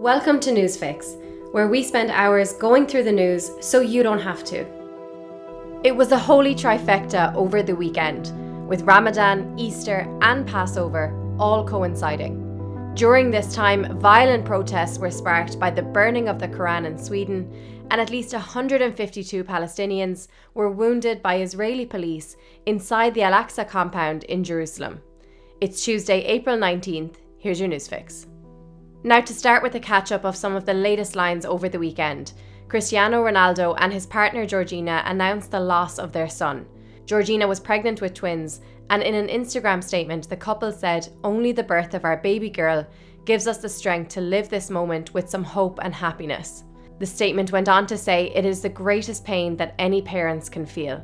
Welcome to Newsfix, where we spend hours going through the news so you don't have to. It was a holy trifecta over the weekend, with Ramadan, Easter, and Passover all coinciding. During this time, violent protests were sparked by the burning of the Quran in Sweden, and at least 152 Palestinians were wounded by Israeli police inside the Al Aqsa compound in Jerusalem. It's Tuesday, April 19th. Here's your newsfix. Now, to start with a catch up of some of the latest lines over the weekend, Cristiano Ronaldo and his partner Georgina announced the loss of their son. Georgina was pregnant with twins, and in an Instagram statement, the couple said, Only the birth of our baby girl gives us the strength to live this moment with some hope and happiness. The statement went on to say, It is the greatest pain that any parents can feel.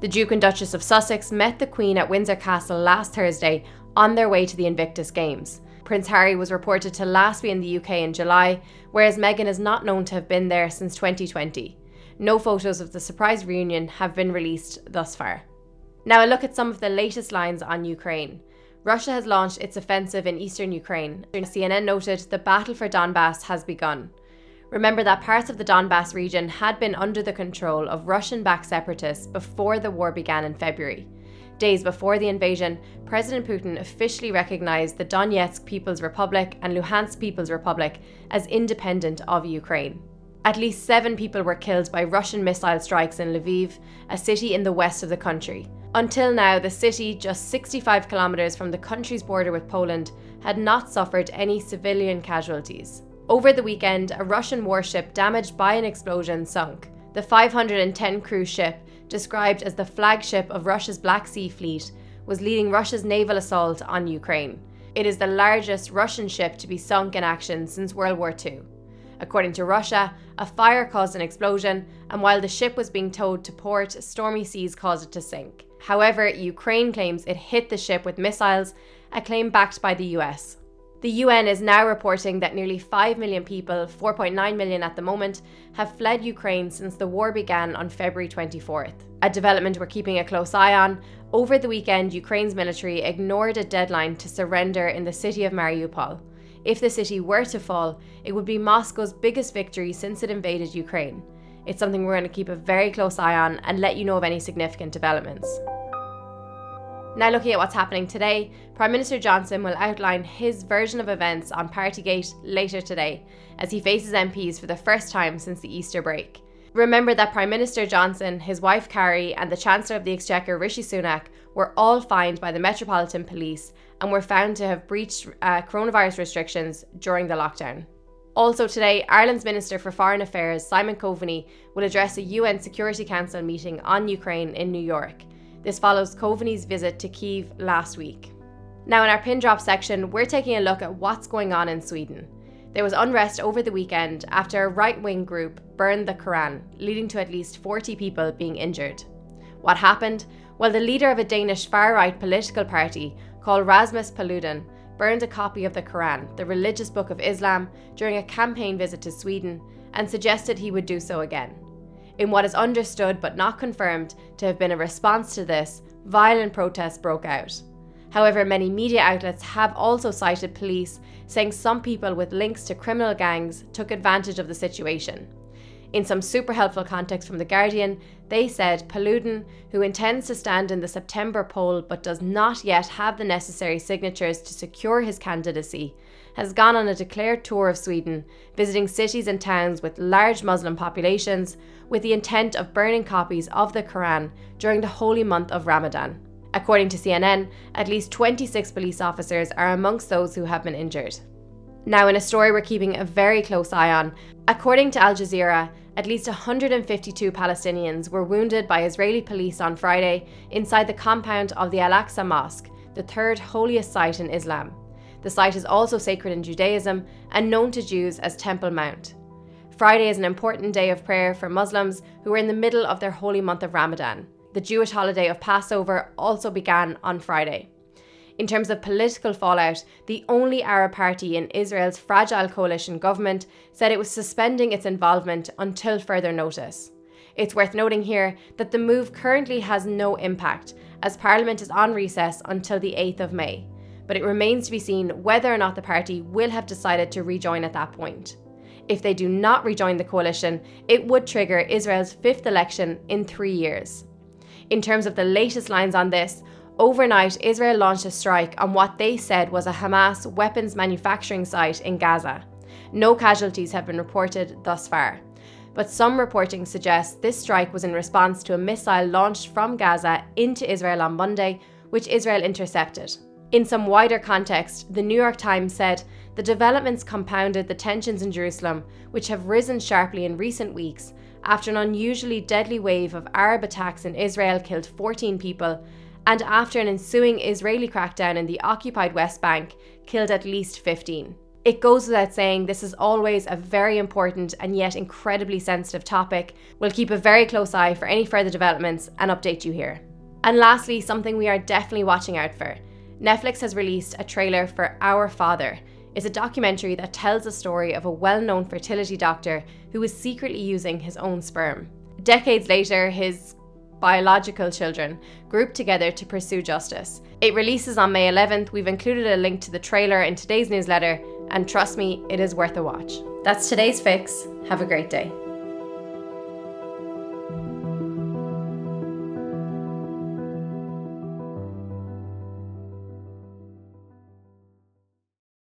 The Duke and Duchess of Sussex met the Queen at Windsor Castle last Thursday on their way to the Invictus Games. Prince Harry was reported to last be in the UK in July, whereas Meghan is not known to have been there since 2020. No photos of the surprise reunion have been released thus far. Now, a look at some of the latest lines on Ukraine. Russia has launched its offensive in eastern Ukraine. CNN noted the battle for Donbass has begun. Remember that parts of the Donbass region had been under the control of Russian backed separatists before the war began in February. Days before the invasion, President Putin officially recognized the Donetsk People's Republic and Luhansk People's Republic as independent of Ukraine. At least seven people were killed by Russian missile strikes in Lviv, a city in the west of the country. Until now, the city, just 65 kilometres from the country's border with Poland, had not suffered any civilian casualties. Over the weekend, a Russian warship damaged by an explosion sunk. The 510 crew ship described as the flagship of Russia's Black Sea Fleet, was leading Russia's naval assault on Ukraine. It is the largest Russian ship to be sunk in action since World War II. According to Russia, a fire caused an explosion, and while the ship was being towed to port, stormy seas caused it to sink. However, Ukraine claims it hit the ship with missiles, a claim backed by the US. The UN is now reporting that nearly 5 million people, 4.9 million at the moment, have fled Ukraine since the war began on February 24th. A development we're keeping a close eye on. Over the weekend, Ukraine's military ignored a deadline to surrender in the city of Mariupol. If the city were to fall, it would be Moscow's biggest victory since it invaded Ukraine. It's something we're going to keep a very close eye on and let you know of any significant developments. Now, looking at what's happening today, Prime Minister Johnson will outline his version of events on Partygate later today, as he faces MPs for the first time since the Easter break. Remember that Prime Minister Johnson, his wife Carrie, and the Chancellor of the Exchequer Rishi Sunak were all fined by the Metropolitan Police and were found to have breached uh, coronavirus restrictions during the lockdown. Also, today, Ireland's Minister for Foreign Affairs, Simon Coveney, will address a UN Security Council meeting on Ukraine in New York. This follows Coveney's visit to Kiev last week. Now, in our pin drop section, we're taking a look at what's going on in Sweden. There was unrest over the weekend after a right wing group burned the Quran, leading to at least 40 people being injured. What happened? Well, the leader of a Danish far right political party called Rasmus Paludan burned a copy of the Quran, the religious book of Islam, during a campaign visit to Sweden and suggested he would do so again. In what is understood but not confirmed to have been a response to this, violent protests broke out. However, many media outlets have also cited police saying some people with links to criminal gangs took advantage of the situation. In some super helpful context from The Guardian, they said Paludan, who intends to stand in the September poll but does not yet have the necessary signatures to secure his candidacy, has gone on a declared tour of Sweden, visiting cities and towns with large Muslim populations with the intent of burning copies of the Quran during the holy month of Ramadan. According to CNN, at least 26 police officers are amongst those who have been injured. Now, in a story we're keeping a very close eye on, according to Al Jazeera, at least 152 Palestinians were wounded by Israeli police on Friday inside the compound of the Al Aqsa Mosque, the third holiest site in Islam. The site is also sacred in Judaism and known to Jews as Temple Mount. Friday is an important day of prayer for Muslims who are in the middle of their holy month of Ramadan. The Jewish holiday of Passover also began on Friday. In terms of political fallout, the only Arab party in Israel's fragile coalition government said it was suspending its involvement until further notice. It's worth noting here that the move currently has no impact, as Parliament is on recess until the 8th of May. But it remains to be seen whether or not the party will have decided to rejoin at that point. If they do not rejoin the coalition, it would trigger Israel's fifth election in three years. In terms of the latest lines on this, overnight Israel launched a strike on what they said was a Hamas weapons manufacturing site in Gaza. No casualties have been reported thus far. But some reporting suggests this strike was in response to a missile launched from Gaza into Israel on Monday, which Israel intercepted. In some wider context, the New York Times said the developments compounded the tensions in Jerusalem, which have risen sharply in recent weeks after an unusually deadly wave of Arab attacks in Israel killed 14 people, and after an ensuing Israeli crackdown in the occupied West Bank killed at least 15. It goes without saying this is always a very important and yet incredibly sensitive topic. We'll keep a very close eye for any further developments and update you here. And lastly, something we are definitely watching out for Netflix has released a trailer for Our Father. It's a documentary that tells the story of a well known fertility doctor who was secretly using his own sperm. Decades later, his biological children grouped together to pursue justice. It releases on May 11th. We've included a link to the trailer in today's newsletter, and trust me, it is worth a watch. That's today's fix. Have a great day.